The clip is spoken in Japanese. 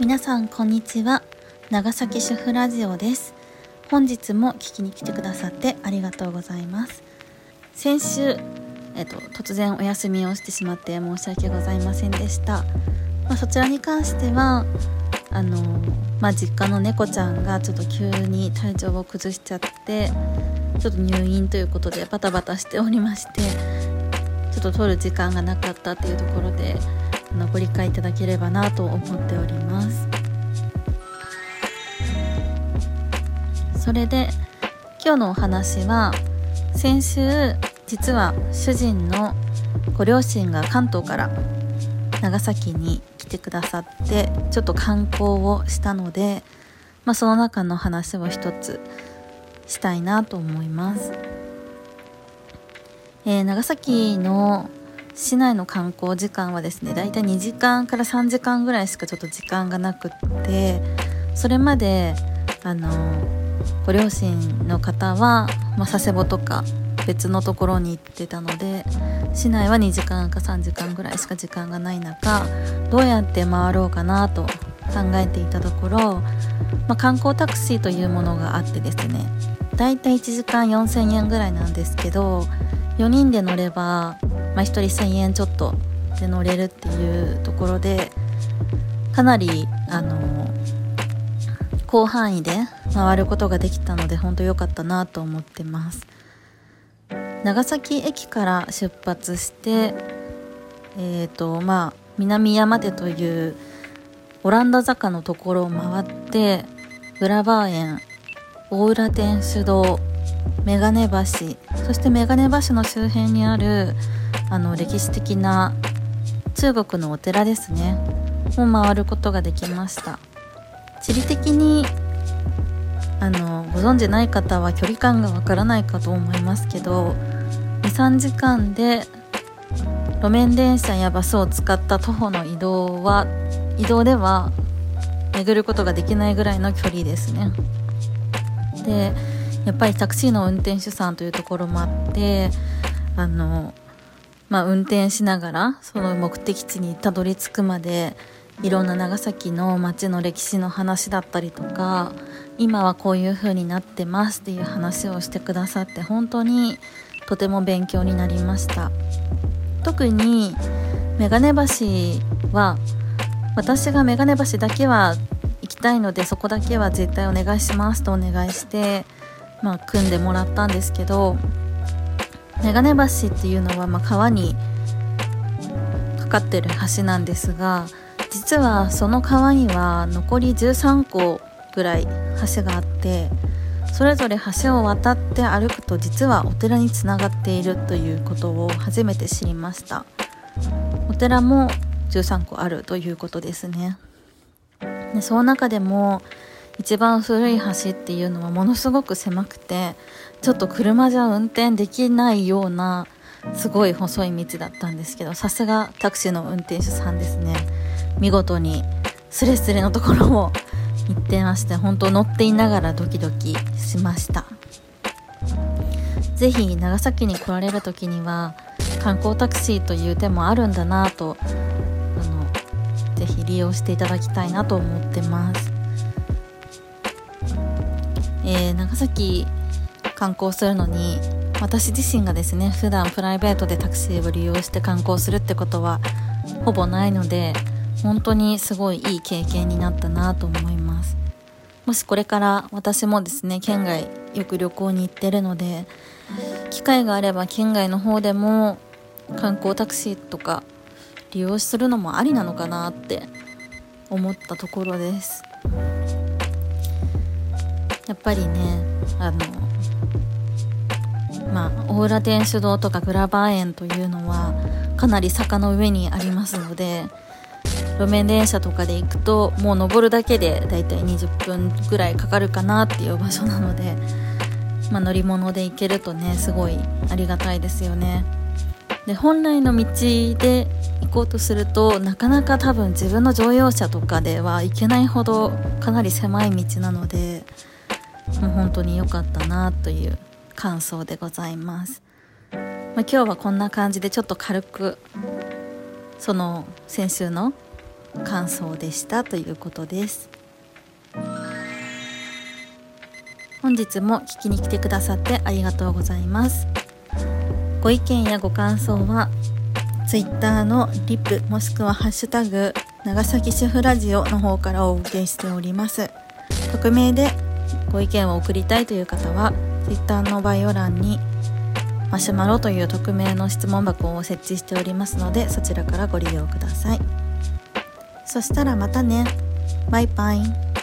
皆さんこんにちは。長崎主婦ラジオです。本日も聞きに来てくださってありがとうございます。先週えっと突然お休みをしてしまって申し訳ございませんでした、まあ、そちらに関してはあのまあ、実家の猫ちゃんがちょっと急に体調を崩しちゃってちょっと入院ということでバタバタしておりましてちょっと取る時間がなかったっていうところであのご理解いただければなと思っております。それで今日のお話は先週実は主人のご両親が関東から長崎に来てくださってちょっと観光をしたので、まあ、その中の話を一つしたいなと思います、えー、長崎の市内の観光時間はですねだいたい2時間から3時間ぐらいしかちょっと時間がなくってそれまであのご両親の方は、ま、佐世保とか別のところに行ってたので市内は2時間か3時間ぐらいしか時間がない中どうやって回ろうかなと考えていたところ、まあ、観光タクシーというものがあってですねだいたい1時間4000円ぐらいなんですけど4人で乗れば、まあ、1人1000円ちょっとで乗れるっていうところでかなりあの広範囲で回ることができたので本当良かったなと思ってます。長崎駅から出発してえーとまあ、南山手というオランダ坂のところを回って浦バー園大浦天主堂眼鏡橋そして眼鏡橋の周辺にあるあの歴史的な中国のお寺ですね。を回ることができました。地理的にあのご存じない方は距離感がわからないかと思いますけど23時間で路面電車やバスを使った徒歩の移動は移動では巡ることができないぐらいの距離ですね。でやっぱりタクシーの運転手さんというところもあってあのまあ運転しながらその目的地にたどり着くまでいろんな長崎の街の歴史の話だったりとか今はこういう風になってますっていう話をしてくださって本当にとても勉強になりました。特に眼鏡橋は私が眼鏡橋だけは行きたいのでそこだけは絶対お願いしますとお願いして、まあ、組んでもらったんですけど眼鏡橋っていうのはま川にかかってる橋なんですが実はその川には残り13個ぐらい橋があってそれぞれ橋を渡って歩くと実はお寺につながっているということを初めて知りました。お寺も13個あるということですね。でその中でも一番古い橋っていうのはものすごく狭くてちょっと車じゃ運転できないようなすごい細い道だったんですけどさすがタクシーの運転手さんですね。見事にスレスレのところを 行ってまして本当乗っていながらドキドキしました。是非長崎に来られる時には観光タクシーという手もあるんだなとあのぜひ利用していただきたいなと思ってます、え、長崎観光するのに私自身がですね普段プライベートでタクシーを利用して観光するってことはほぼないので本当にすごいいい経験になったなと思います。もしこれから私もですね県外よく旅行に行ってるので機会があれば県外の方でも観光タクシーとか利用するのもありなのかなって思ったところです。やっぱりねあのまあ大浦天主堂とかグラバー園というのはかなり坂の上にありますので路面電車とかで行くともう登るだけでだいたい20分ぐらいかかるかなっていう場所なので、まあ、乗り物で行けるとねすごいありがたいですよね。で本来の道で行こうとするとなかなか多分自分の乗用車とかでは行けないほどかなり狭い道なのでもう本当に良かったなという感想でございます、まあ、今日はこんな感じでちょっと軽くその先週の感想でしたということです。本日も聞きに来てくださってありがとうございます。ご意見やご感想は Twitter のリップもしくはハッシュタグ長崎主婦ラジオの方からお受けしております。匿名でご意見を送りたいという方は Twitter の概要欄にマシュマロという匿名の質問箱を設置しておりますのでそちらからご利用ください。そしたらまたね。バイバイ。